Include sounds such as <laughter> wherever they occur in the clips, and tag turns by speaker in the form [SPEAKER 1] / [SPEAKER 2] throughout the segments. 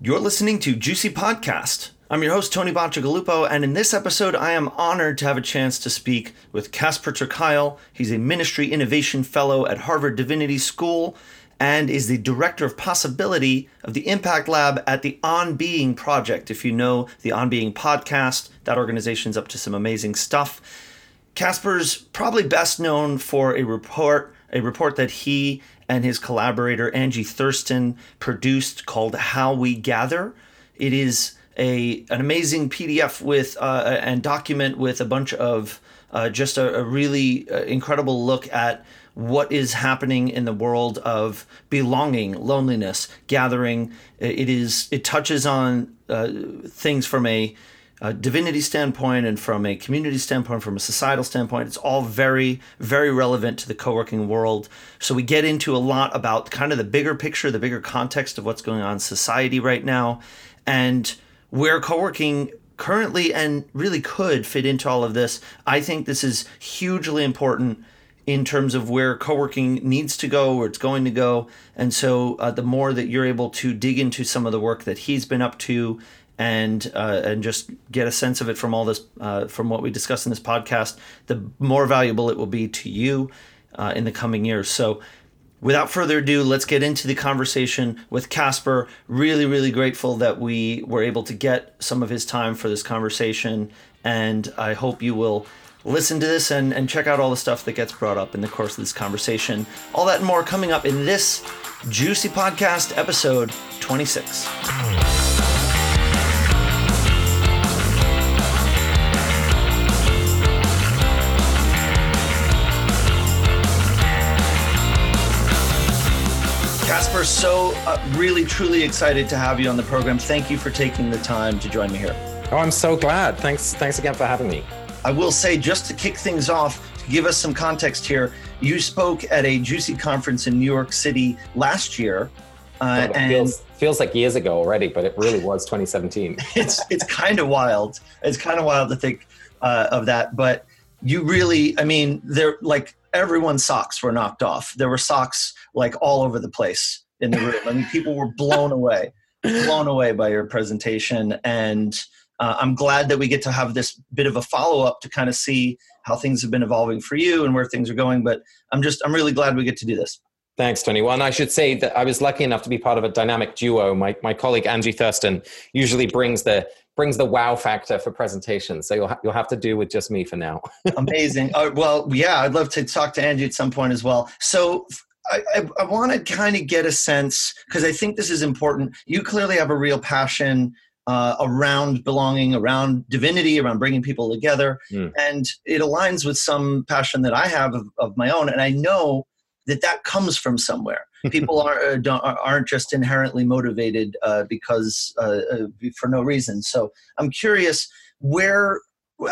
[SPEAKER 1] You're listening to GCUC Podcast. I'm your host, Tony Bacigalupo, and in this episode, I am honored to have a chance to speak with Casper ter Kuile. He's a Ministry Innovation Fellow at Harvard Divinity School and is the Director of Possibility of the Impact Lab at the On Being Project. If you know the On Being podcast, that organization's up to some amazing stuff. Casper's probably best known for a report, a report that he and his collaborator Angie Thurston produced called How We Gather. It is a an amazing PDF with uh, and document with a bunch of uh, just a, a really uh, incredible look at what is happening in the world of belonging, loneliness, gathering. It is it touches on uh, things from a a divinity standpoint and from a community standpoint, from a societal standpoint, it's all very, very relevant to the co working world. So we get into a lot about kind of the bigger picture, the bigger context of what's going on in society right now, and where co working currently and really could fit into all of this. I think this is hugely important in terms of where co-working needs to go where it's going to go and so uh, the more that you're able to dig into some of the work that he's been up to and uh, and just get a sense of it from all this uh, from what we discussed in this podcast, the more valuable it will be to you uh, in the coming years. So. Without further ado, let's get into the conversation with Casper. Really, really grateful that we were able to get some of his time for this conversation. And I hope you will listen to this and, and check out all the stuff that gets brought up in the course of this conversation. All that and more coming up in this GCUC Podcast, episode 26. So uh, really, truly excited to have you on the program. Thank you for taking the time to join me here.
[SPEAKER 2] Oh, I'm so glad. Thanks, thanks again for having me.
[SPEAKER 1] I will say, just to kick things off, to give us some context here, you spoke at a GCUC conference in New York City last year.
[SPEAKER 2] Uh, and feels, feels like years ago already, but it really was 2017. <laughs>
[SPEAKER 1] it's it's kind of wild. It's kind of wild to think uh, of that, but you really, I mean, they're like everyone's socks were knocked off. There were socks like all over the place in the room. I mean, people were blown away, blown away by your presentation. And uh, I'm glad that we get to have this bit of a follow up to kind of see how things have been evolving for you and where things are going. But I'm just, I'm really glad we get to do this.
[SPEAKER 2] Thanks, Tony. Well, and I should say that I was lucky enough to be part of a dynamic duo. My, my colleague Angie Thurston usually brings the brings the wow factor for presentations. So you'll ha- you'll have to do with just me for now. <laughs>
[SPEAKER 1] Amazing. Uh, well, yeah, I'd love to talk to Angie at some point as well. So I, I, I want to kind of get a sense because I think this is important. You clearly have a real passion uh, around belonging, around divinity, around bringing people together, mm. and it aligns with some passion that I have of, of my own. And I know that that comes from somewhere. <laughs> People are, uh, aren't just inherently motivated uh, because uh, uh, for no reason. So I'm curious where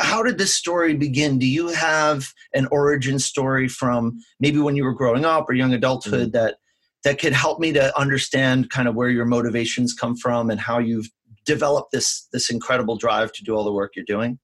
[SPEAKER 1] how did this story begin? Do you have an origin story from maybe when you were growing up or young adulthood mm-hmm. that that could help me to understand kind of where your motivations come from and how you've developed this this incredible drive to do all the work you're doing?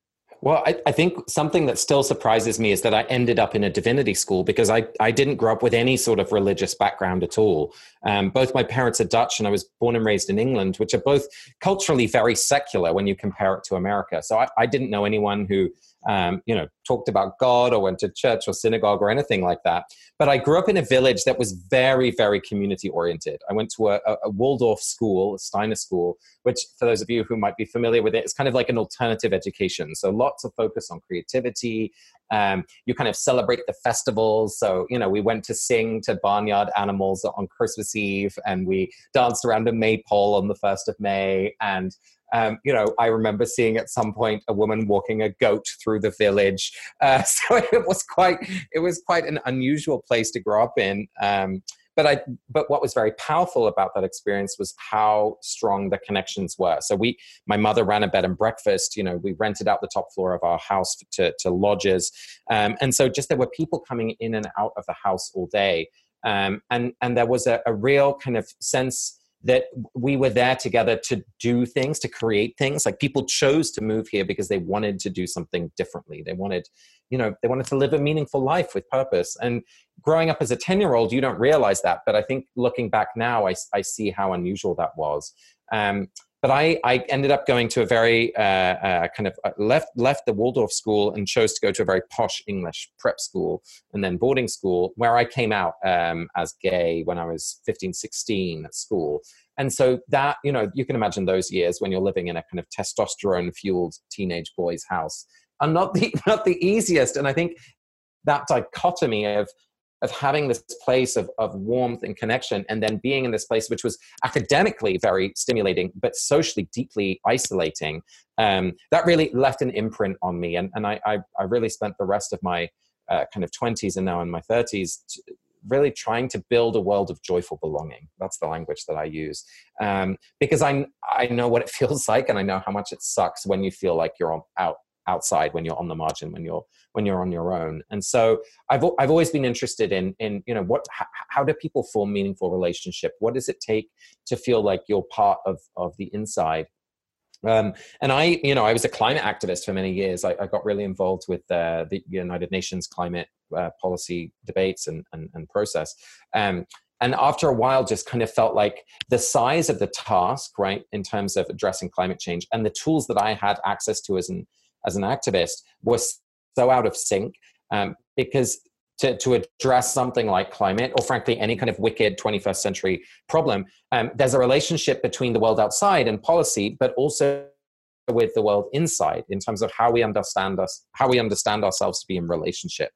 [SPEAKER 2] Well, I, I, think something that still surprises me is that I ended up in a divinity school because I, I didn't grow up with any sort of religious background at all. Um, both my parents are Dutch and I was born and raised in England, which are both culturally very secular when you compare it to America. So I, I didn't know anyone who um, you know, talked about God or went to church or synagogue or anything like that. But I grew up in a village that was very, very community oriented. I went to a, a Waldorf school, a Steiner school, which, for those of you who might be familiar with it, it, is kind of like an alternative education. So lots of focus on creativity. Um, you kind of celebrate the festivals. So, you know, we went to sing to barnyard animals on Christmas Eve and we danced around a maypole on the 1st of May. And um, you know, I remember seeing at some point a woman walking a goat through the village. Uh, <laughs> so it was quite, it was quite an unusual place to grow up in. Um, but I, but what was very powerful about that experience was how strong the connections were. So we, my mother ran a bed and breakfast. You know, we rented out the top floor of our house to, to lodges, um, and so just there were people coming in and out of the house all day, um, and and there was a, a real kind of sense that we were there together to do things, to create things. Like people chose to move here because they wanted to do something differently. They wanted, you know, they wanted to live a meaningful life with purpose. And growing up as a 10 year old, you don't realize that. But I think looking back now, I, I see how unusual that was. Um, but I, I ended up going to a very uh, uh, kind of uh, left left the Waldorf school and chose to go to a very posh English prep school and then boarding school where I came out um, as gay when I was 15, 16 at school. And so that, you know, you can imagine those years when you're living in a kind of testosterone fueled teenage boy's house are not the, <laughs> not the easiest. And I think that dichotomy of of having this place of, of warmth and connection and then being in this place which was academically very stimulating but socially deeply isolating um, that really left an imprint on me. And, and I, I, I really spent the rest of my uh, kind of 20s and now in my 30s really trying to build a world of joyful belonging. That's the language that i use. Um, because I, I know what it <laughs> feels like and i know how much it sucks when you feel like you're out outside when you're on the margin when you're when you're on your own and so i've i've always been interested in in you know what how, how do people form meaningful relationship what does it take to feel like you're part of of the inside um, and I, you know, I was a climate activist for many years. I, I got really involved with uh, the United Nations climate uh, policy debates and, and, and process. Um, and after a while just kind of felt like the size of the task right in terms of addressing climate change and the tools that i had access to as an as an activist was so out of sync um, because to, to address something like climate or frankly any kind of wicked 21st century problem um, there's a relationship between the world outside and policy but also with the world inside in terms of how we understand us how we understand ourselves to be in relationship.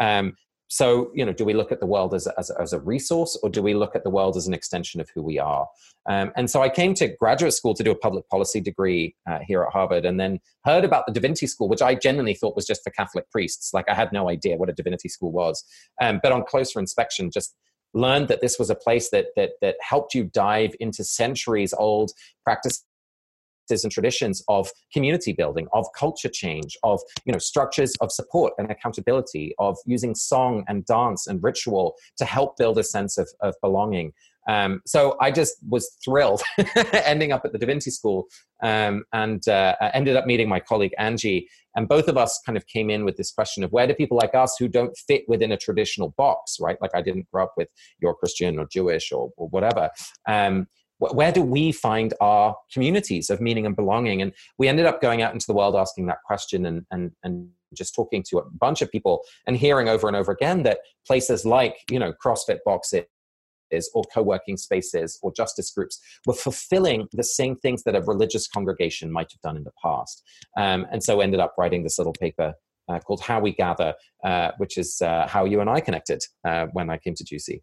[SPEAKER 2] Um, so you know do we look at the world as as, as a resource or do we look at the world as an extension of who we are? Um, and so i came to graduate school to do a public policy degree uh, here at harvard and then heard about the divinity school which i genuinely thought was just for catholic priests. Like i had no idea what a divinity school was. Um, but on closer inspection just learned that this was a place that that that helped you dive into centuries old practice practices and traditions of community building, of culture change, of you know structures of support and accountability, of using song and dance and ritual to help build a sense of, of belonging. Um, so I just was thrilled <laughs> ending up at the Divinity School um, and uh, ended up meeting my colleague Angie. And both of us kind of came in with this question of where do people like us who don't fit within a traditional box, right? Like I didn't grow up with you're Christian or Jewish or, or whatever. Um, where do we find our communities of meaning and belonging? And we ended up going out into the world asking that question and and and just talking to a bunch of people and hearing over and over again that places like you know crossfit boxes or co-working spaces or justice groups were fulfilling the same things that a religious congregation might have done in the past. Um, and so ended up writing this little paper uh, called how we gather uh, which is uh, how you and i connected uh, when i came to GCUC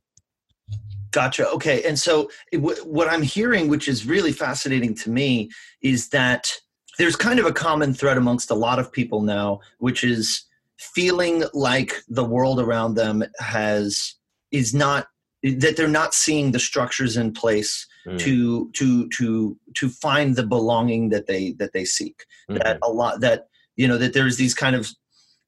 [SPEAKER 1] Gotcha. Okay. And so w- what I'm hearing, which is really fascinating to me, is that there's kind of a common thread amongst a lot of people now, which is feeling like the world around them has is not that they're not seeing the structures in place mm. to to to to find the belonging that they that they seek. Mm-hmm. That a lot that you know that there's these kind of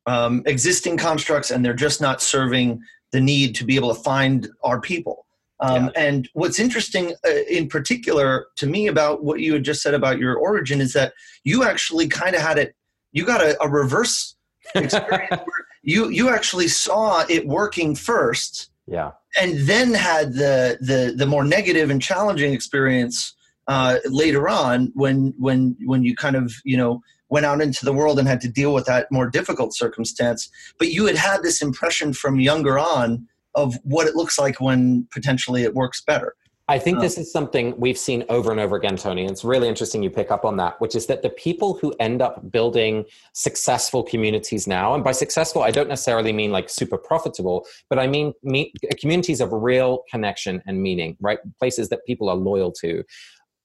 [SPEAKER 1] um, existing constructs and they're just not serving the need to be able to find our people um, yeah. And what's interesting, uh, in particular, to me about what you had just said about your origin is that you actually kind of had it. You got a, a reverse <laughs> experience where you you actually saw it working first,
[SPEAKER 2] yeah,
[SPEAKER 1] and then had the the the more negative and challenging experience uh, later on when when when you kind of you know went out into the world and had to deal with that more difficult circumstance. But you had had this impression from younger on of what it looks like when potentially it works better.
[SPEAKER 2] I think uh. this is something we've seen over and over again, Tony. And it's really interesting you pick up on that, which is that the people who end up building successful communities now, and by successful, I don't necessarily mean like super profitable, but I mean me, communities of real connection and meaning, right? Places that people are loyal to.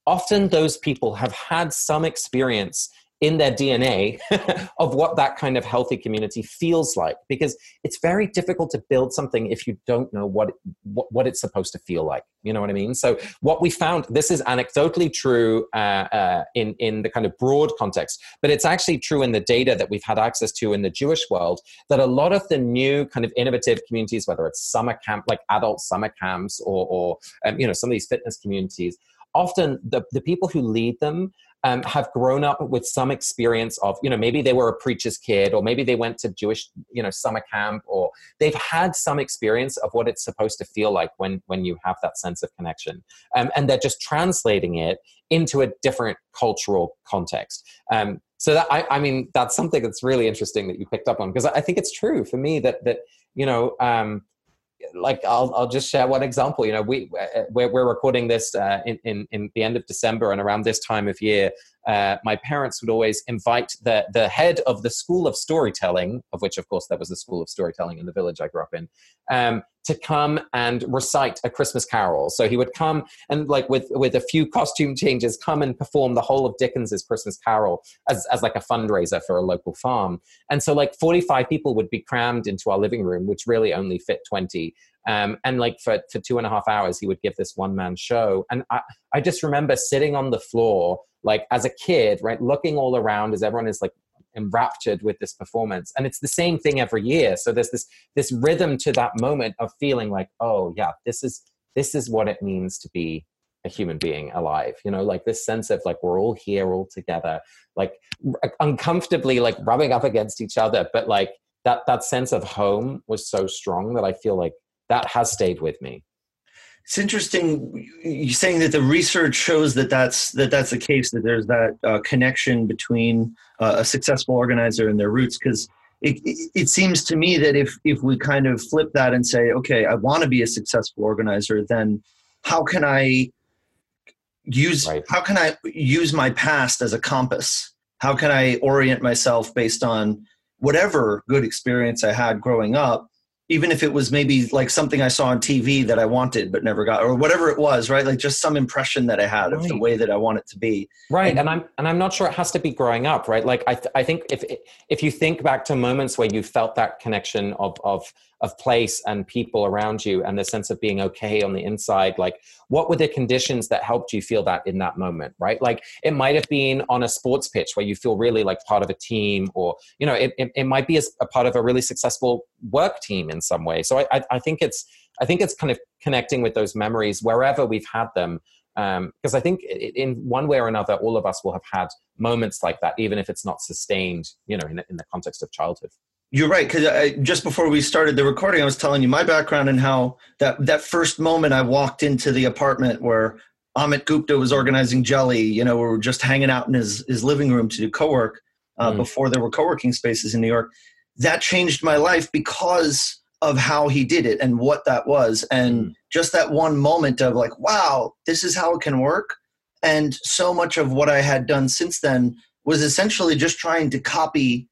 [SPEAKER 2] Often those people have had some experience in their DNA <laughs> of what that kind of healthy community feels like because it's very difficult to build something if you don't know what, what, what it's supposed to feel like you know what I mean? So what we found this is anecdotally true uh, uh, in in the kind of broad context but it's actually true in the data that we've had access to in the Jewish world that a lot of the new kind of innovative communities whether it's summer camp like adult summer camps or, or um, you know some of these fitness communities often the, the people who lead them um, have grown up with some experience of, you know, maybe they were a preacher's kid, or maybe they went to Jewish, you know, summer camp, or they've had some experience of what it's supposed to feel like when when you have that sense of connection, um, and they're just translating it into a different cultural context. Um, so that I, I mean, that's something that's really interesting that you picked up on because I think it's true for me that that you know. Um, like I'll, I'll just share one example. You know, we uh, we're, we're recording this uh, in, in in the end of December, and around this time of year, uh, my parents would always invite the the head of the school of storytelling, of which, of course, there was a school of storytelling in the village I grew up in, um, to come and recite a Christmas carol. So he would come and, like, with with a few costume changes, come and perform the whole of Dickens's Christmas Carol as as like a fundraiser for a local farm. And so, like, forty five people would be crammed into our living room, which really only fit twenty. Um, and like for, for two and a half hours, he would give this one man show. And I, I just remember sitting on the floor like as a kid, right, looking all around as everyone is like enraptured with this performance and it's the same thing every year. So there's this this rhythm to that moment of feeling like oh yeah this is this is what it means to be a human being alive you know like this sense of like we're all here all together like uncomfortably like rubbing up against each other but like that that sense of home was so strong that i feel like that has stayed with me
[SPEAKER 1] it's interesting you saying that the research shows that that's that that's the case that there's that uh, connection between uh, a successful organizer and their roots because it, it, it, seems to me that if if we kind of flip that and say okay i want to be a successful organizer then how can i use right. how can i use my past as a compass how can i orient myself based on whatever good experience i had growing up even if it was maybe like something I saw on TV that I wanted but never got, or whatever it was, right? Like just some impression that I had right. of the way that I want it to be.
[SPEAKER 2] Right, and, and, I'm and I'm not sure it has to be growing up, right? Like I th- I think if if you think back to moments where you felt that connection of of of place and people around you and the sense of being okay on the inside like what were the conditions that helped you feel that in that moment right like it might have been on a sports pitch where you feel really like part of a team or you know it, it, it might be a part of a really successful work team in some way so I, I, I think it's i think it's kind of connecting with those memories wherever we've had them because um, I think in one way or another, all of us will have had moments like that, even if it's not sustained, you know, in, in the context of childhood.
[SPEAKER 1] You're right, because just before we started the recording, I was telling you my background and how that that first moment I walked into the apartment where Amit Gupta was organizing Jelly. You know, we were just hanging out in his his living room to do co-work uh, mm. before there were co-working spaces in New York. That changed my life because of how he did it and what that was, and mm. just that one moment of like, wow, this is how it can work. And so much of what I had done since then was essentially just trying to copy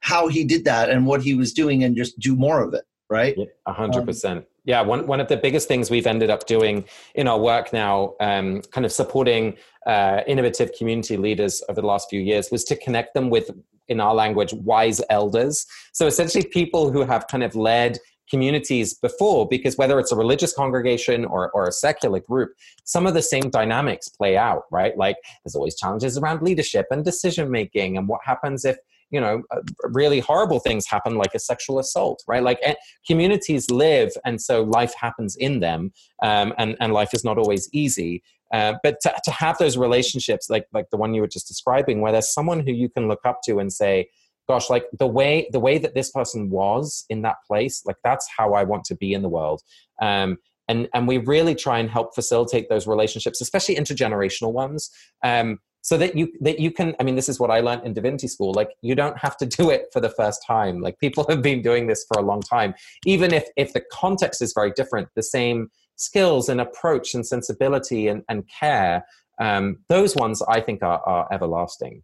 [SPEAKER 1] how he did that and what he was doing and just do more of it right?
[SPEAKER 2] A hundred um, percent. Yeah one, one of the biggest things we've ended up doing in our work now um, kind of supporting uh, innovative community leaders over the last few years was to connect them with in our language wise elders. So essentially people who have kind of led communities before because whether it's a religious congregation or, or a secular group some of the same dynamics play out right? Like there's always challenges around leadership and decision making and what happens if you know uh, really horrible things happen like a sexual assault right? Like eh, communities live and so life happens in them um, and and life is not always easy. Uh, but to, to have those relationships like like the one you were just describing where there's someone who you can look up to and say gosh like the way the way that this person was in that place like that's how i want to be in the world. Um, and and we really try and help facilitate those relationships especially intergenerational ones. Um, so that you that you can i mean this is what i learned in divinity school like you don't have to do it for the first time. Like people <laughs> have been doing this for a long time. Even if if the context is very different the same skills and approach and sensibility and, and care um, those ones i think are, are everlasting.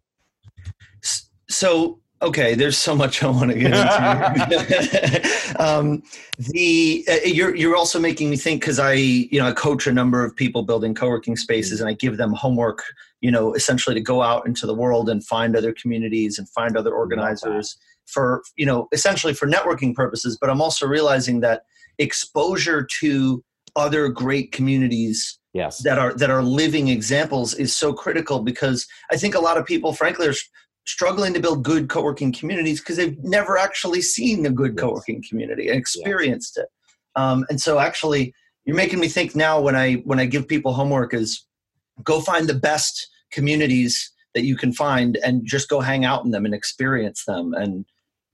[SPEAKER 1] So Okay, there's so much I want to get into. <laughs> um, the uh, you're you're also making me think because I you know I coach a number of people building co-working spaces and I give them homework you know essentially to go out into the world and find other communities and find other organizers for you know essentially for networking purposes. But I'm also realizing that exposure to other great communities
[SPEAKER 2] yes.
[SPEAKER 1] that are that are living examples is so critical because I think a lot of people frankly are struggling to build good co-working communities because they've never actually seen a good co-working community and experienced yes. it um, and so actually you're making me think now when i when i give people homework is go find the best communities that you can find and just go hang out in them and experience them. And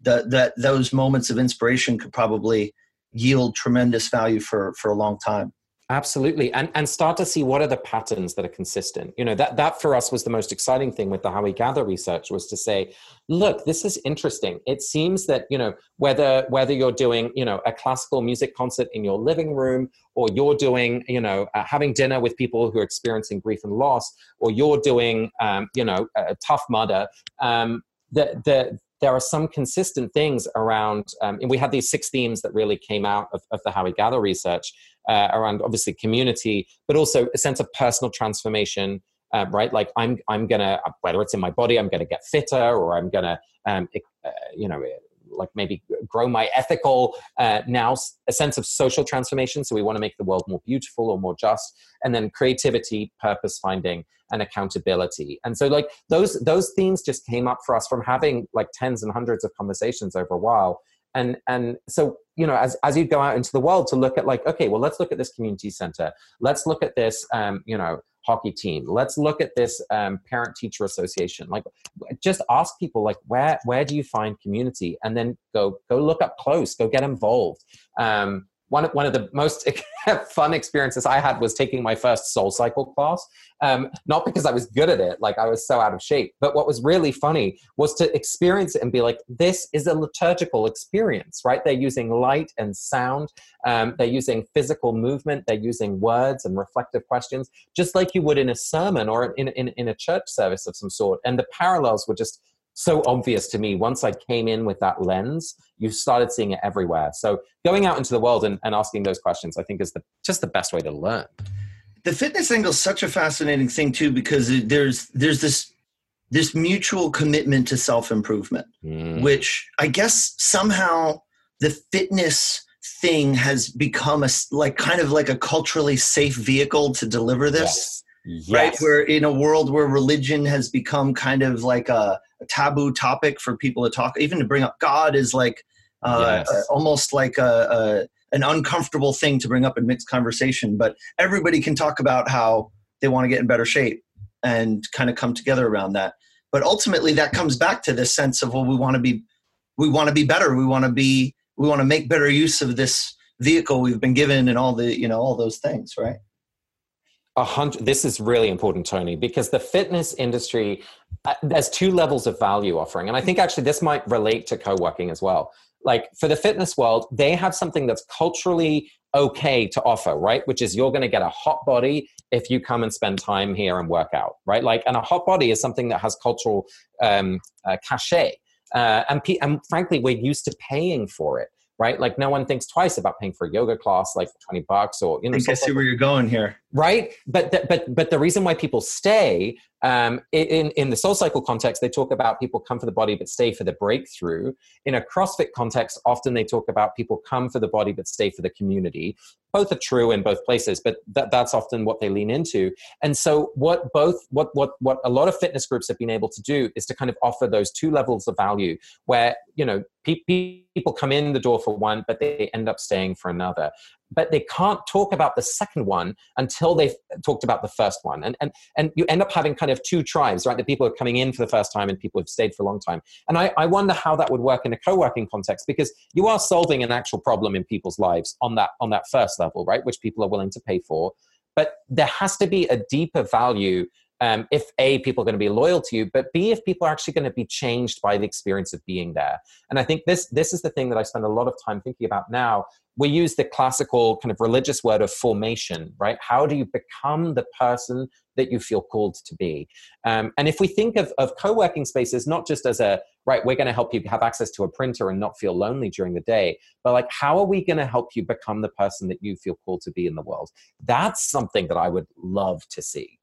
[SPEAKER 1] that those moments of inspiration could probably yield tremendous value for for a long time
[SPEAKER 2] Absolutely. And and start to see what are the patterns that are consistent. You know, that that for us was the most exciting thing with the how we gather research was to say, look, this is interesting. It seems that, you know, whether whether you're doing, you know, a classical music concert in your living room or you're doing, you know, uh, having dinner with people who are experiencing grief and loss or you're doing um, you know, a tough mudder, um, the, the, there are some consistent things around, um, and we had these six themes that really came out of, of the How We Gather research uh, around obviously community, but also a sense of personal transformation. Uh, right, like I'm, I'm gonna whether it's in my body, I'm gonna get fitter, or I'm gonna, um, uh, you know, like maybe grow my ethical uh, now a sense of social transformation so we want to make the world more beautiful or more just and then creativity purpose finding and accountability and so like those those themes just came up for us from having like tens and hundreds of conversations over a while and and so you know as, as you go out into the world to look at like okay well let's look at this community center. Let's look at this um, you know hockey team. Let's look at this um, parent teacher association. Like just ask people like where where do you find community? And then go go look up close. Go get involved. Um, one, one of the most <laughs> fun experiences I had was taking my first SoulCycle class. Um, not because I was good at it, like I was so out of shape, but what was really funny was to experience it and be like, this is a liturgical experience, right? They're using light and sound, um, they're using physical movement, they're using words and reflective questions, just like you would in a sermon or in, in, in a church service of some sort. And the parallels were just so obvious to me once I came in with that lens. You started seeing it everywhere. So going out into the world and, and asking those questions, I think, is the, just the best way to learn.
[SPEAKER 1] The fitness angle is such a fascinating thing too, because there's there's this this mutual commitment to self improvement, mm. which I guess somehow the fitness thing has become a like kind of like a culturally safe vehicle to deliver this. Yes. Yes. Right, where in a world where religion has become kind of like a a taboo topic for people to talk, even to bring up God is like uh, yes. uh, almost like a, a, an uncomfortable thing to bring up in mixed conversation. But everybody can talk about how they want to get in better shape and kind of come together around that. But ultimately, that comes back to this sense of well, we want to be, we want to be better. We want to be, we want to make better use of this vehicle we've been given and all the, you know, all those things, right?
[SPEAKER 2] A hundred this is really important tony because the fitness industry uh, there's two levels of value offering. And i think actually this might relate to co-working as well. Like for the fitness world they have something that's culturally okay to offer right? Which is you're going to get a hot body if you come and spend time here and work out right? Like and a hot body is something that has cultural um, uh, cachet. Uh, and, and frankly we're used to paying for it right? Like no one thinks twice about paying for a yoga class, like twenty bucks or you know.
[SPEAKER 1] I think I see where you're going here,
[SPEAKER 2] right? But the, but but the reason why people stay um, in in the SoulCycle context, they talk about people come for the body but stay for the breakthrough. In a CrossFit context, often they talk about people come for the body but stay for the community. Both are true in both places, but that, that's often what they lean into. And so, what both what what what a lot of fitness groups have been able to do is to kind of offer those two levels of value, where you know people come in the door for one, but they end up staying for another but they can't talk about the second one until they've talked about the first one. And, and, and you end up having kind of two tribes, right? The people who are coming in for the first time and people who've stayed for a long time. And I, I wonder how that would work in a co-working context because you are solving an actual problem in people's lives on that, on that first level, right? Which people are willing to pay for. But there has to be a deeper value um, if a people are going to be loyal to you but b if people are actually going to be changed by the experience of being there and i think this this is the thing that i spend a lot of time thinking about now we use the classical kind of religious word of formation, right? How do you become the person that you feel called to be? Um, and if we think of, of co working spaces not just as a, right, we're going to help you have access to a printer and not feel lonely during the day, but like, how are we going to help you become the person that you feel called to be in the world? That's something that I would love to see.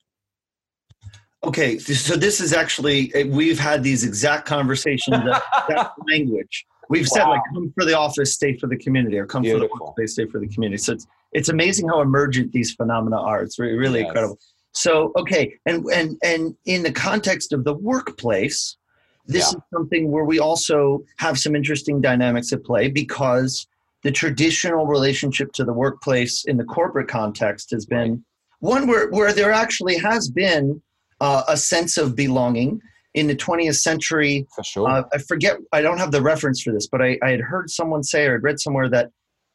[SPEAKER 1] Okay, so this is actually, eh, we've had these exact conversations, <laughs> that language We've wow. said like come for the office, stay for the community, or come Beautiful. for the workplace, stay for the community. So it's it's amazing how emergent these phenomena are. It's really, really yes. incredible. So okay, and and and in the context of the workplace, this yeah. is something where we also have some interesting dynamics at play because the traditional relationship to the workplace in the corporate context has been one where where there actually has been uh, a sense of belonging in the 20th century.
[SPEAKER 2] For sure.
[SPEAKER 1] Uh, I forget. I don't have the reference for this, but I, I had heard someone say or had read somewhere that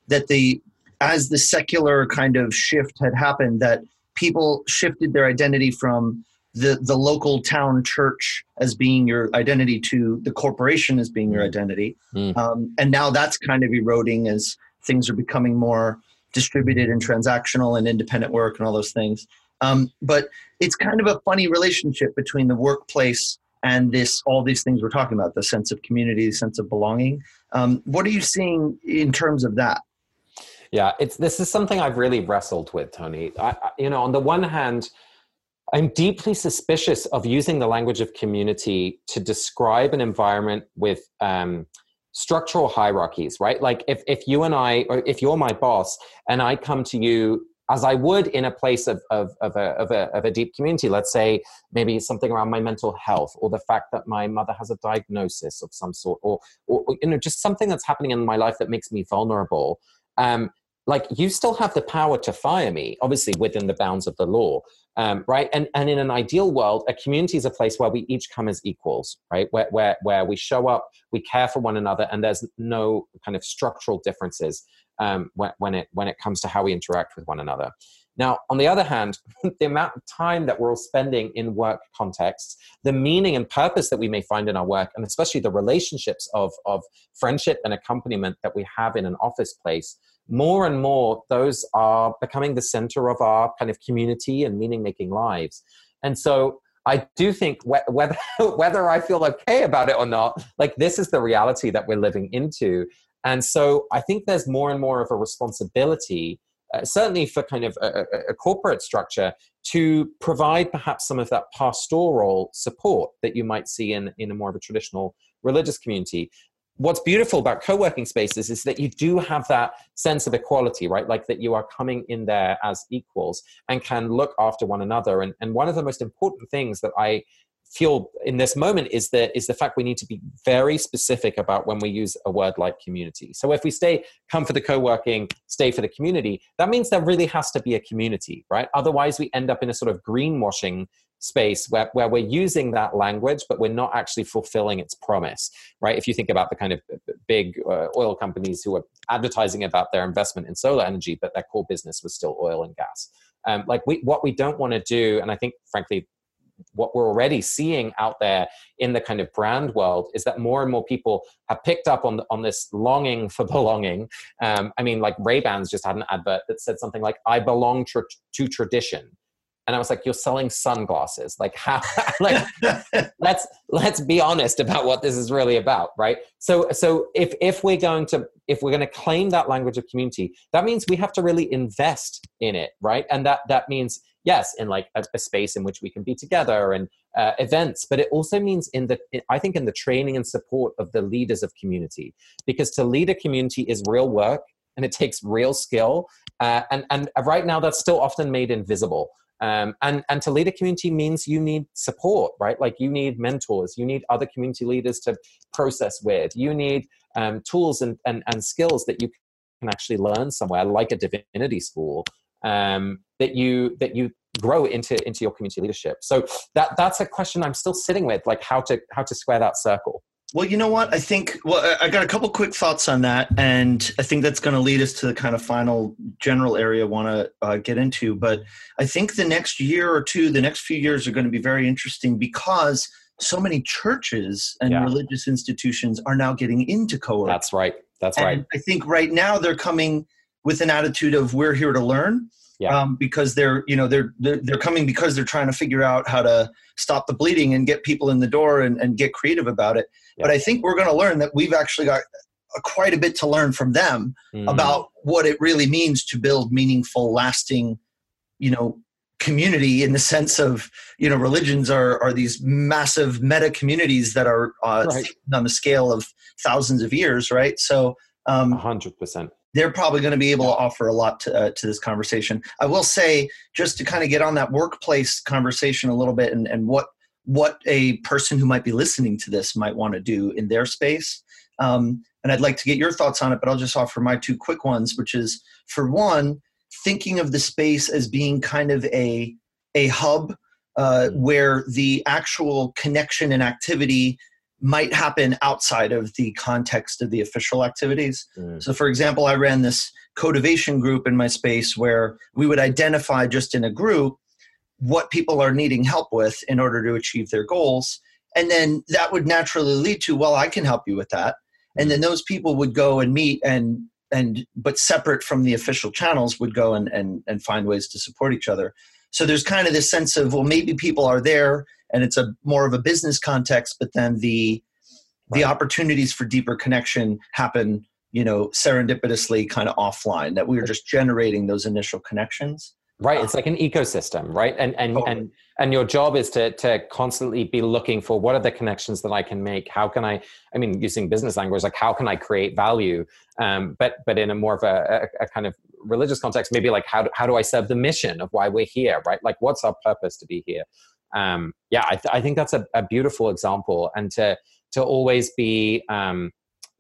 [SPEAKER 1] that the as the secular kind of shift had happened, that people shifted their identity from the the local town church as being your identity to the corporation as being your
[SPEAKER 2] Mm.
[SPEAKER 1] identity,
[SPEAKER 2] Mm.
[SPEAKER 1] um, and now that's kind of eroding as things are becoming more distributed and transactional and independent work and all those things. Um, but it's kind of a funny relationship between the workplace and this all these things we're talking about the sense of community, the sense of belonging. Um, what are you seeing in terms of that?
[SPEAKER 2] Yeah, it's this is something I've really wrestled with, Tony. I, you know, on the one hand, I'm deeply suspicious of using the language of community to describe an environment with um, structural hierarchies, right? Like if if you and I, or if you're my boss, and I come to you as I would in a place of of of a of a, of a deep community, let's say maybe something around my mental health, or the fact that my mother has a diagnosis of some sort, or or you know just something that's happening in my life that makes me vulnerable. Um, like you still have the power to fire me, obviously within the bounds of the law, um, right? And and in an ideal world, a community is a place where we each come as equals, right? Where where where we show up, we care for one another, and there's no kind of structural differences um, when when it when it comes to how we interact with one another. Now, on the other hand, <laughs> the amount of time that we're all spending in work contexts, the meaning and purpose that we may find in our work, and especially the relationships of, of friendship and accompaniment that we have in an office place, more and more those are becoming the center of our kind of community and meaning making lives. And so I do think whether <laughs> whether I feel okay about it or not, like this is the reality that we're living into. And so I think there's more and more of a responsibility uh, certainly for kind of a, a, a corporate structure to provide perhaps some of that pastoral support that you might see in, in a more of a traditional religious community. What's beautiful about co-working spaces is that you do have that sense of equality right? Like that you are coming in there as equals and can look after one another. And, and one of the most important things that i feel in this moment is the is the fact we need to be very specific about when we use a word like community. So if we stay come for the co-working stay for the community that means there really has to be a community right? Otherwise we end up in a sort of greenwashing space where, where we're using that language but we're not actually fulfilling its promise right? If you think about the kind of big uh, oil companies who are advertising about their investment in solar energy but their core business was still oil and gas. Um, like we, what we don't want to do and i think frankly what we're already seeing out there in the kind of brand world is that more and more people have picked up on on this longing for <laughs> belonging. Um, I mean, like Ray Bans just had an advert that said something like "I belong tr- to tradition," and I was like, "You're selling sunglasses? Like how? <laughs> like <laughs> let's let's be honest about what this is really about, right? So so if if we're going to if we're going to claim that language of community, that means we have to really invest in it, right? And that that means yes in like a, a, space in which we can be together and uh, events but it also means in the i think in the training and support of the leaders of community because to lead a community is real work and it takes real skill uh, and and right now that's still often made invisible um, and and to lead a community means you need support right? Like you need mentors you need other community leaders to process with you need um, tools and, and and skills that you can actually learn somewhere like a divinity school um, that you that you grow into into your community leadership. So that that's a question I'm still sitting with, like how to how to square that circle.
[SPEAKER 1] Well, you know what? I think, well, I got a couple quick thoughts on that. And I think that's going to lead us to the kind of final general area I want to uh, get into. But I think the next year or two, the next few years are going to be very interesting because so many churches and
[SPEAKER 2] Yeah.
[SPEAKER 1] religious institutions are now getting into co work.
[SPEAKER 2] That's right. That's
[SPEAKER 1] and
[SPEAKER 2] right.
[SPEAKER 1] I think right now they're coming with an attitude of we're here to learn.
[SPEAKER 2] Yeah.
[SPEAKER 1] Um, because they're you know they're, they're they're coming because they're trying to figure out how to stop the bleeding and get people in the door and, and get creative about it. But I think we're going to learn that we've actually got a, quite a bit to learn from them
[SPEAKER 2] Mm.
[SPEAKER 1] about what it really means to build meaningful, lasting, you know, community in the sense of you know religions are are these massive meta communities that are uh,
[SPEAKER 2] Right.
[SPEAKER 1] on the scale of thousands of years, right? So. Um,
[SPEAKER 2] hundred percent.
[SPEAKER 1] They're probably going to be able to offer a lot to, uh, to this conversation. I will say, just to kind of get on that workplace conversation a little bit, and, and what what a person who might be listening to this might want to do in their space. Um, and I'd like to get your thoughts on it, but I'll just offer my two quick ones, which is for one, thinking of the space as being kind of a a hub uh, mm. where the actual connection and activity might happen outside of the context of the official activities. Mm. So, for example, I ran this codivation group in my space where we would identify just in a group what people are needing help with in order to achieve their goals. And then that would naturally lead to, well, I can help you with that. And then those people would go and meet and and but separate from the official channels would go and, and and find ways to support each other. So there's kind of this sense of, well, maybe people are there and it's a more of a business context, but then the right. the opportunities for deeper connection happen, you know, serendipitously kind of offline, that we are just generating those initial connections.
[SPEAKER 2] Right. It's like an ecosystem, right? And and totally. and and your job is to to constantly be looking for what are the connections that I can make? How can I? I mean, using business language, like how can I create value? Um, but but in a more of a, a, a kind of religious context, maybe like how do, how do I serve the mission of why we're here, right? Like what's our purpose to be here? Um, yeah, I, th- I think that's a, a beautiful example, and to to always be um,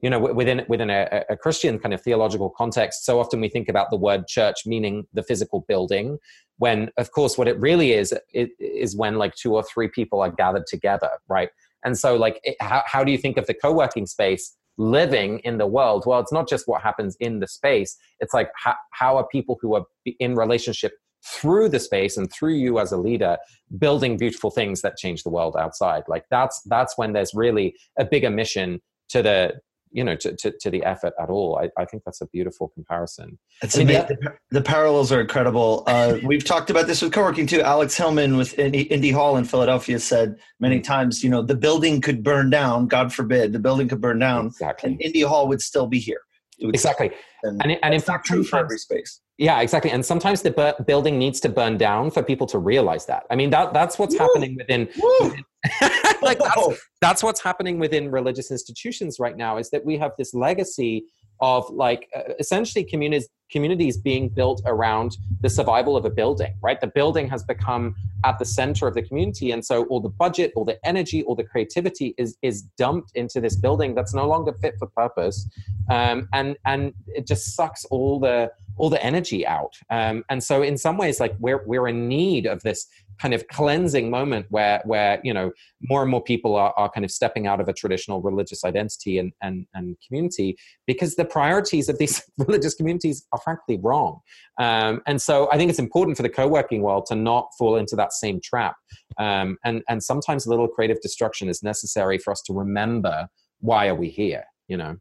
[SPEAKER 2] you know within within a, a, christian kind of theological context so often we think about the word church meaning the physical building when of course what it really is it, is when like two or three people are gathered together right? And so like it, how, how do you think of the co-working space living in the world? Well it's not just what happens in the space. It's like how, how are people who are in relationship through the space and through you as a leader building beautiful things that change the world outside like that's that's when there's really a bigger mission to the you know to, to, to, the effort at all I, I think that's a beautiful comparison
[SPEAKER 1] it's amazing. The, the, parallels are incredible uh, <laughs> we've talked about this with co-working too alex hillman with indy hall in philadelphia said many mm. times you know the building could burn down god forbid the building could burn down exactly. and indy hall would still be here
[SPEAKER 2] exactly. and, and, and in fact
[SPEAKER 1] true for every space.
[SPEAKER 2] Yeah exactly. And sometimes the bu- building needs to burn down for people to realize that. I mean that that's what's Woo! happening within, within <laughs> like that's, that's what's happening within religious institutions right now is that we have this legacy of like uh, essentially communities communities being built around the survival of a building right? The building has become at the center of the community and so all the budget all the energy all the creativity is is dumped into this building that's no longer fit for purpose. Um, and and it just sucks all the all the energy out. Um, and so in some ways like we're we're in need of this kind of cleansing moment where where you know more and more people are, are kind of stepping out of a traditional religious identity and, and and community because the priorities of these <laughs> religious communities are frankly wrong. Um, and so i think it's important for the co-working world to not fall into that same trap. Um, and and sometimes a little creative destruction is necessary for us to remember why are we here you know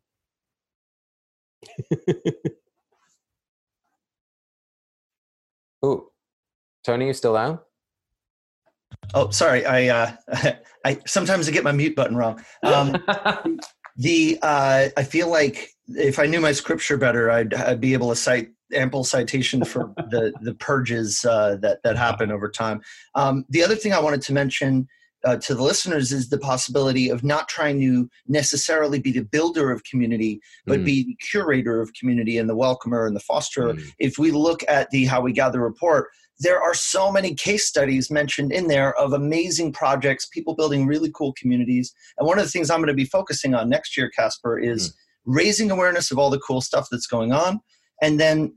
[SPEAKER 2] <laughs> tony you still there
[SPEAKER 1] Oh, sorry. I uh, <laughs> I sometimes I get my mute button wrong. Um, <laughs> the uh, I feel like if I knew my scripture better, I'd, I'd be able to cite ample citation for the the purges uh, that that happen over time. Um, the other thing I wanted to mention uh, to the listeners is the possibility of not trying to necessarily be the builder of community, but mm. be the curator of community and the welcomer and the fosterer. Mm. If we look at the How We Gather report, there are so many case studies mentioned in there of amazing projects, people building really cool communities. And one of the things I'm going to be focusing on next year, Casper, is mm. raising awareness of all the cool stuff that's going on. And then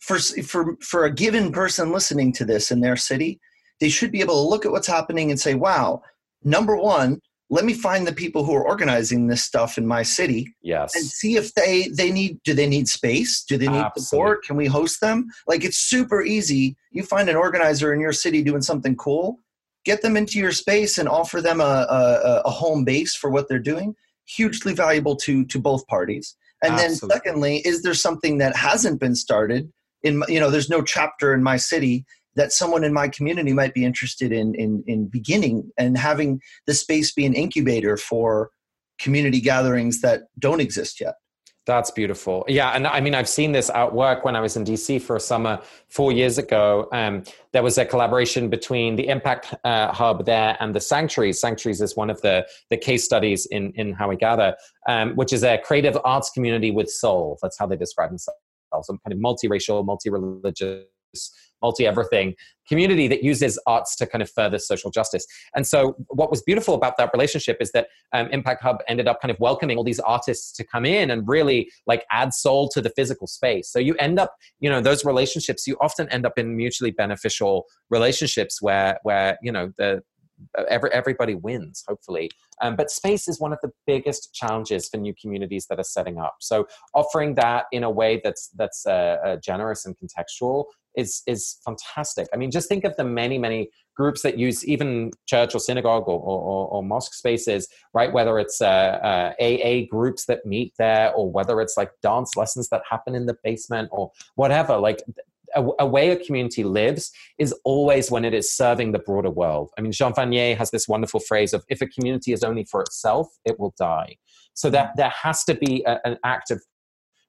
[SPEAKER 1] for, for, for a given person listening to this in their city, they should be able to look at what's happening and say, wow, number one, let me find the people who are organizing this stuff in my city
[SPEAKER 2] yes.
[SPEAKER 1] and see if they they need do they need space? Do they need Absolutely. support? Can we host them? Like it's super easy. You find an organizer in your city doing something cool get them into your space and offer them a, a, a home base for what they're doing. Hugely valuable to to both parties. And Absolutely. then secondly is there something that hasn't been started in you know there's no chapter in my city that someone in my community might be interested in in in beginning and having the space be an incubator for community gatherings that don't exist yet
[SPEAKER 2] that's beautiful. Yeah, and I mean, I've seen this at work when I was in DC for a summer four years ago. Um, there was a collaboration between the Impact uh, Hub there and the Sanctuaries. Sanctuaries is one of the the case studies in in How We Gather, um, which is a creative arts community with soul. That's how they describe themselves. Some kind of multiracial, multi-religious multi everything community that uses arts to kind of further social justice. And so, what was beautiful about that relationship is that um, Impact Hub ended up kind of welcoming all these artists to come in and really like add soul to the physical space. So you end up, you know, those relationships. You often end up in mutually beneficial relationships where where you know the every, everybody wins hopefully. Um, but space is one of the biggest challenges for new communities that are setting up. So offering that in a way that's that's uh, uh, generous and contextual is is fantastic. I mean just think of the many many groups that use even church or synagogue or, or, or mosque spaces right? Whether it's uh, aa uh, groups that meet there or whether it's like dance lessons that happen in the basement or whatever. Like a, a, way a community lives is always when it is serving the broader world. I mean, Jean Vanier has this wonderful phrase of if a community is only for itself, it will die. So that mm. there has to be a, an act of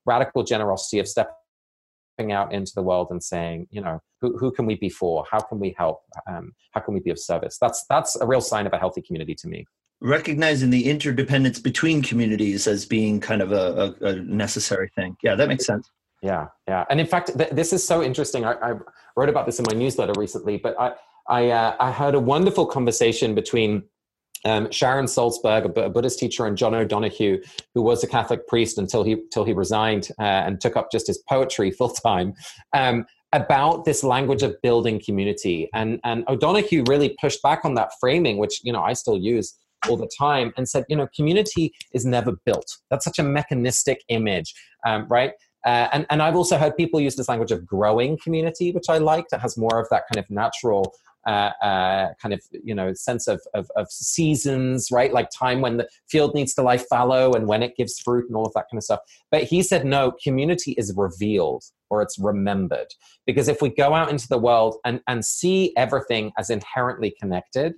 [SPEAKER 2] radical generosity of stepping out into the world and saying, you know, who, who can we be for? How can we help? Um, how can we be of service? That's that's a real sign of a healthy community to me
[SPEAKER 1] recognizing the interdependence between communities as being kind of a, a, a, necessary thing. Yeah, that makes sense.
[SPEAKER 2] Yeah, yeah, and in fact, th- this is so interesting. I, I, wrote about this in my newsletter recently, but I I, uh, I heard a wonderful conversation between um, Sharon Salzberg, a Buddhist teacher, and John O'Donohue, who was a Catholic priest until he until he resigned uh, and took up just his poetry full time. Um, about this language of building community, and and O'Donohue really pushed back on that framing, which you know I still use all the time, and said, you know, community is never built. That's such a mechanistic image, um, right? Uh, and, and I've also heard people use this language of growing community, which I liked. It has more of that kind of natural uh, uh, kind of you know sense of, of, of, seasons, right? Like time when the field needs to lie fallow and when it gives fruit and all of that kind of stuff. But he said no, community is revealed or it's remembered because if we go out into the world and and see everything as inherently connected,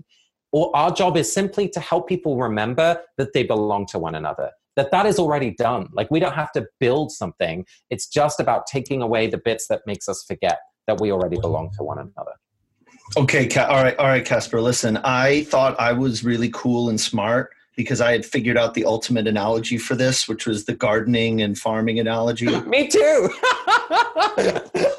[SPEAKER 2] or our job is simply to help people remember that they belong to one another that that is already done like we don't have to build something it's just about taking away the bits that makes us forget that we already belong to one another
[SPEAKER 1] okay all right all right casper listen i thought i was really cool and smart because I had figured out the ultimate analogy for this, which was the gardening and farming analogy. <laughs>
[SPEAKER 2] Me too. <laughs>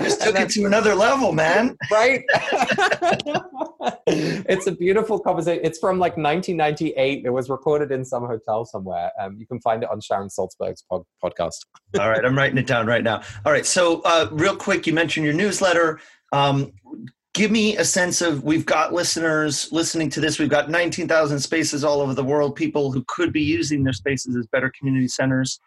[SPEAKER 1] Just took it to another level, man. <laughs>
[SPEAKER 2] Right? <laughs> it's a beautiful conversation. It's from like 1998. It was recorded in some hotel somewhere. Um, you can find it on Sharon Salzberg's pod- podcast. <laughs>
[SPEAKER 1] All right, I'm writing it down right now. All right, so uh, real quick, you mentioned your newsletter. Um, give me a sense of we've got listeners listening to this we've got 19,000 spaces all over the world people who could be using their spaces as better community centers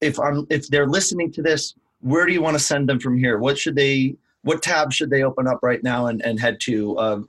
[SPEAKER 1] if I'm if they're listening to this where do you want to send them from here what should they what tab should they open up right now and, and head to uh,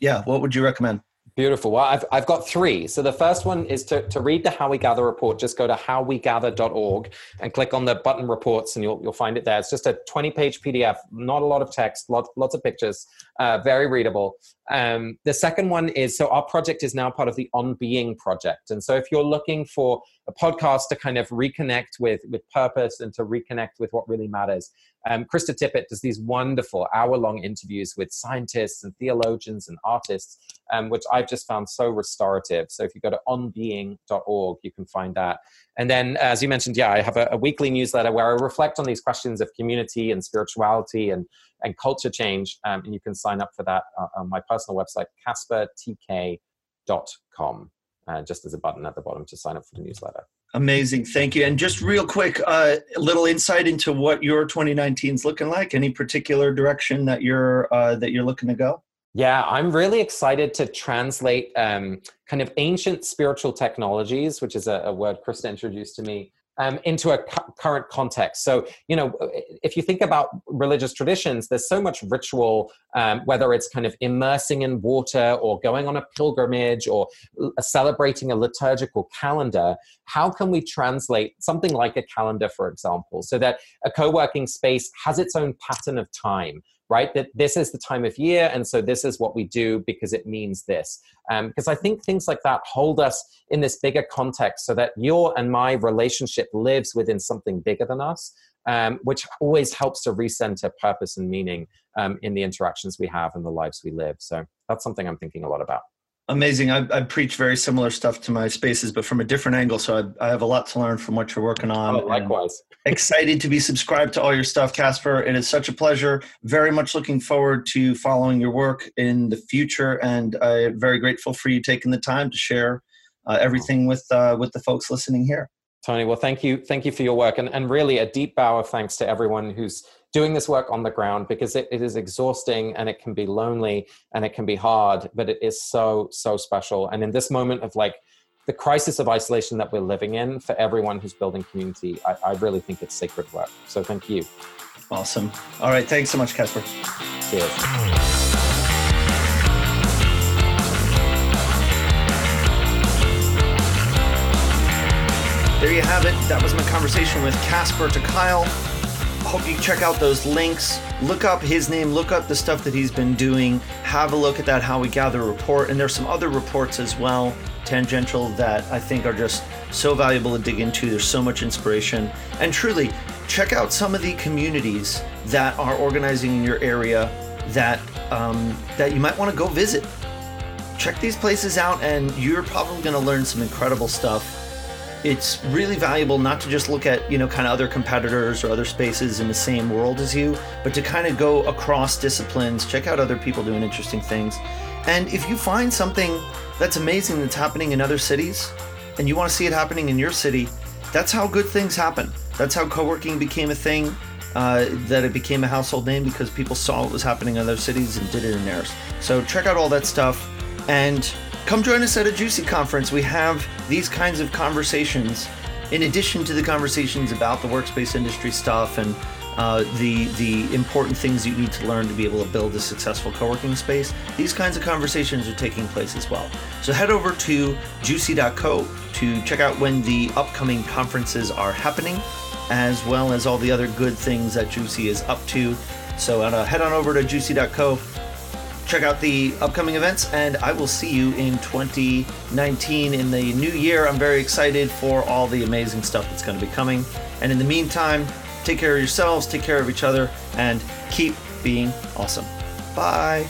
[SPEAKER 1] yeah what would you recommend
[SPEAKER 2] Beautiful. Well, I've, I've got three. So the first one is to, to read the How We Gather report. Just go to howwegather.org and click on the button reports and you'll, you'll find it there. It's just a 20 page PDF, not a lot of text, lot, lots of pictures, uh, very readable. Um, the second one is so our project is now part of the On Being project. And so if you're looking for a podcast to kind of reconnect with, with purpose and to reconnect with what really matters, um, Krista Tippett does these wonderful hour long interviews with scientists and theologians and artists, um, which I've just found so restorative. So if you go to onbeing.org, you can find that. And then, as you mentioned, yeah, I have a, a weekly newsletter where I reflect on these questions of community and spirituality and, and culture change. Um, and you can sign up for that uh, on my personal website, caspertk.com, uh, just as a button at the bottom to sign up for the newsletter.
[SPEAKER 1] Amazing, thank you. And just real quick, uh, a little insight into what your 2019 is looking like. Any particular direction that you're uh, that you're looking to go?
[SPEAKER 2] Yeah, I'm really excited to translate um, kind of ancient spiritual technologies, which is a, a word Krista introduced to me, um, into a cu- current context. So, you know, if you think about religious traditions, there's so much ritual, um, whether it's kind of immersing in water or going on a pilgrimage or celebrating a liturgical calendar. How can we translate something like a calendar, for example, so that a co working space has its own pattern of time? Right? That this is the time of year, and so this is what we do because it means this. Um, because I think things like that hold us in this bigger context so that your and my relationship lives within something bigger than us, um, which always helps to recenter purpose and meaning um, in the interactions we have and the lives we live. So that's something I'm thinking a lot about.
[SPEAKER 1] Amazing. I, I preach very similar stuff to my spaces, but from a different angle. So I, I have a lot to learn from what you're working on.
[SPEAKER 2] Oh, likewise. <laughs>
[SPEAKER 1] excited to be subscribed to all your stuff, Casper. It is such a pleasure. Very much looking forward to following your work in the future, and I'm very grateful for you taking the time to share uh, everything with uh, with the folks listening here.
[SPEAKER 2] Tony, well, thank you, thank you for your work, and and really a deep bow of thanks to everyone who's doing this work on the ground because it, it is exhausting and it can be lonely and it can be hard, but it is so so special. And in this moment of like the crisis of isolation that we're living in, for everyone who's building community, I, I really think it's sacred work. So thank you.
[SPEAKER 1] Awesome. All right. Thanks so much, Casper.
[SPEAKER 2] Cheers.
[SPEAKER 1] There you have it. That was my conversation with Casper Ter Kuile. Hope you check out those links. Look up his name, look up the stuff that he's been doing. Have a look at that, how we gather report. And there's some other reports as well, tangential, that I think are just so valuable to dig into. There's so much inspiration. And truly, check out some of the communities that are organizing in your area that um, that you might want to go visit. Check these places out, and you're probably going to learn some incredible stuff it's really valuable not to just look at you know kind of other competitors or other spaces in the same world as you but to kind of go across disciplines check out other people doing interesting things. And if you find something that's amazing that's happening in other cities and you want to see it happening in your city that's how good things happen. That's how co-working became a thing uh, that it became a household name because people saw what was happening in other cities and did it in theirs. So check out all that stuff and Come join us at a GCUC conference. We have these kinds of conversations in addition to the conversations about the workspace industry stuff and uh, the the important things you need to learn to be able to build a successful co-working space. These kinds of conversations are taking place as well. So head over to gcuc.co to check out when the upcoming conferences are happening, as well as all the other good things that GCUC is up to. So uh, head on over to gcuc.co check out the upcoming events, and I will see you in 2019 in the new year. I'm very excited for all the amazing stuff that's going to be coming. And in the meantime, take care of yourselves, take care of each other, and keep being awesome. Bye.